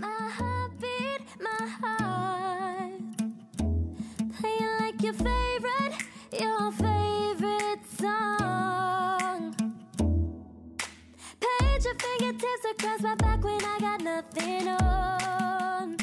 My heartbeat, my heart. Playing like your favorite, your favorite song. Page your fingertips across my back when I got nothing on.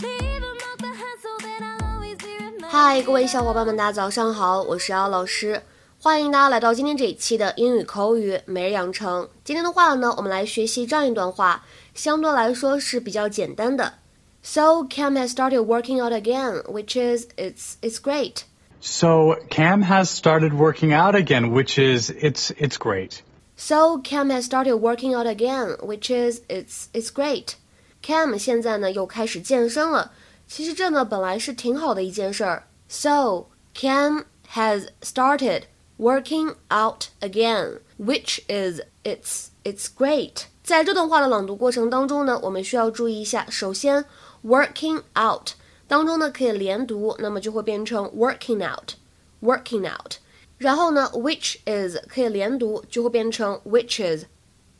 Leave a mark behind so that I'll always be remembered. 嗨，各位小伙伴们，大家早上好，我是姚老师，欢迎大家来到今天这一期的英语口语每日养成。今天的话呢，我们来学习这样一段话，相对来说是比较简单的。So Cam has started working out again, which is it's it's great. So Cam has started working out again, which is it's it's great. So Cam has started working out again, which is it's it's great. Cam 现在呢又开始健身了，其实这呢本来是挺好的一件事儿。So Cam has started working out again, which is it's it's great. 在这段话的朗读过程当中呢，我们需要注意一下，首先 working out 当中呢可以连读，那么就会变成 working out, working out。然后呢，which is 可以连读，就会变成 which is,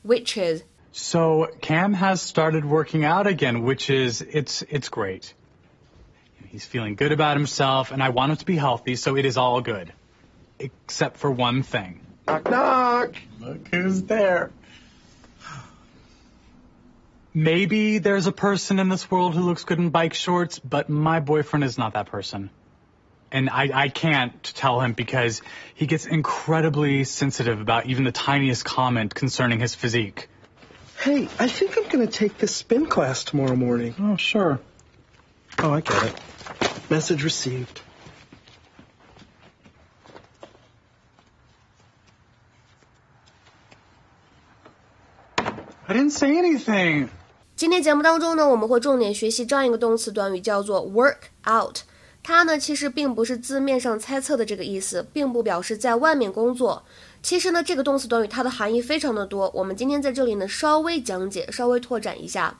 which is。 So Cam has started working out again, which is it's it's great. He's feeling good about himself, and I want him to be healthy, so it is all good. Except for one thing. Knock, knock. Look who's there. Maybe there's a person in this world who looks good in bike shorts, but my boyfriend is not that person. And I, I can't tell him because he gets incredibly sensitive about even the tiniest comment concerning his physique. Hey, I think I'm going to take this spin class tomorrow morning. Oh, sure. Oh, I get it. Message received. Didn't say anything. 今天节目当中呢，我们会重点学习这样一个动词短语，叫做 work out。它呢，其实并不是字面上猜测的这个意思，并不表示在外面工作。其实呢，这个动词短语它的含义非常的多，我们今天在这里呢稍微讲解，稍微拓展一下。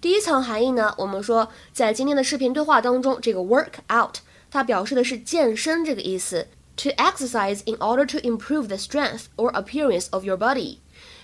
第一层含义呢，我们说在今天的视频对话当中，这个 work out 它表示的是健身这个意思，to exercise in order to improve the strength or appearance of your body。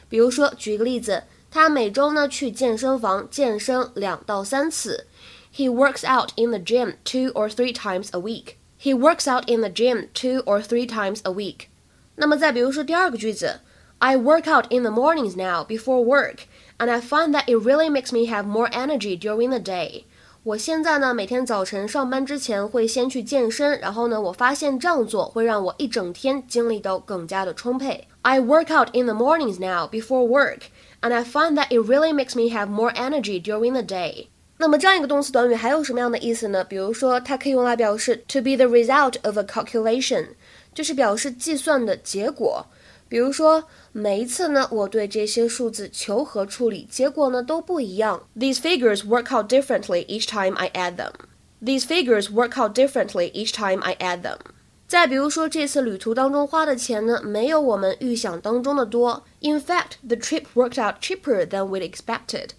比如说，举一个例子，他每周呢去健身房健身两到三次。He works out in the gym two or three times a week. He works out in the gym two or three times a week. 那么再比如说第二个句子，I work out in the mornings now before work, and I find that it really makes me have more energy during the day. 我现在呢，每天早晨上班之前会先去健身，然后呢，我发现这样做会让我一整天精力都更加的充沛。I work out in the mornings now before work, and I find that it really makes me have more energy during the day. 那么这样一个动词短语还有什么样的意思呢？比如说，它可以用来表示 to be the result of a calculation，就是表示计算的结果。比如说，每一次呢，我对这些数字求和处理，结果呢都不一样。These figures work out differently each time I add them. These figures work out differently each time I add them. 再比如说，这次旅途当中花的钱呢，没有我们预想当中的多。In fact, the trip worked out cheaper than we'd expected.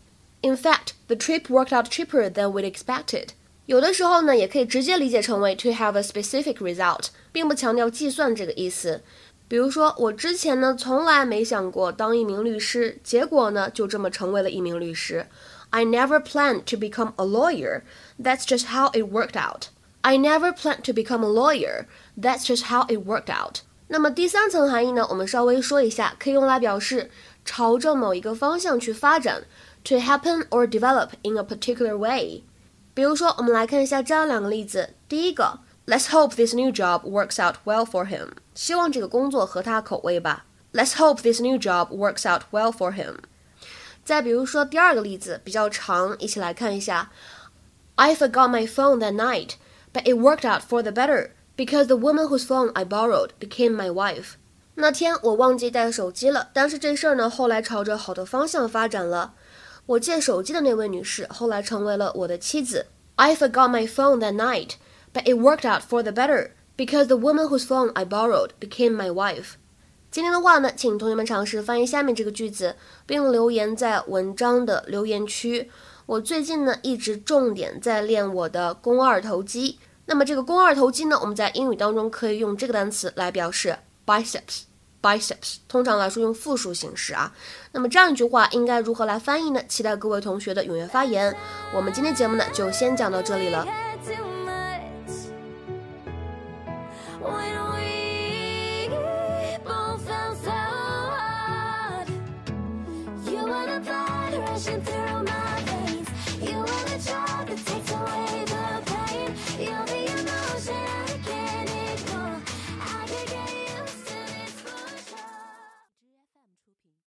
In fact, the trip worked out cheaper than we'd expected. 有的时候呢，也可以直接理解成为 to have a specific result，并不强调计算这个意思。比如说，我之前呢从来没想过当一名律师，结果呢就这么成为了一名律师。I never planned to become a lawyer. That's just how it worked out. I never planned to become a lawyer. That's just how it worked out. 那么第三层含义呢，我们稍微说一下，可以用来表示朝着某一个方向去发展，to happen or develop in a particular way。比如说，我们来看一下这样两个例子。第一个，Let's hope this new job works out well for him。希望这个工作合他口味吧。Let's hope this new job works out well for him。再比如说第二个例子比较长，一起来看一下。I forgot my phone that night, But it worked out for the better because the woman whose phone I borrowed became my wife. 那天我忘记带手机了，但是这事儿呢，后来朝着好的方向发展了。我借手机的那位女士后来成为了我的妻子。I forgot my phone that night, but it worked out for the better because the woman whose phone I borrowed became my wife. 今天的话呢，请同学们尝试翻译下面这个句子，并留言在文章的留言区。我最近呢一直重点在练我的肱二头肌。那么这个肱二头肌呢，我们在英语当中可以用这个单词来表示 biceps。biceps，通常来说用复数形式啊。那么这样一句话应该如何来翻译呢？期待各位同学的踊跃发言。我们今天节目呢就先讲到这里了。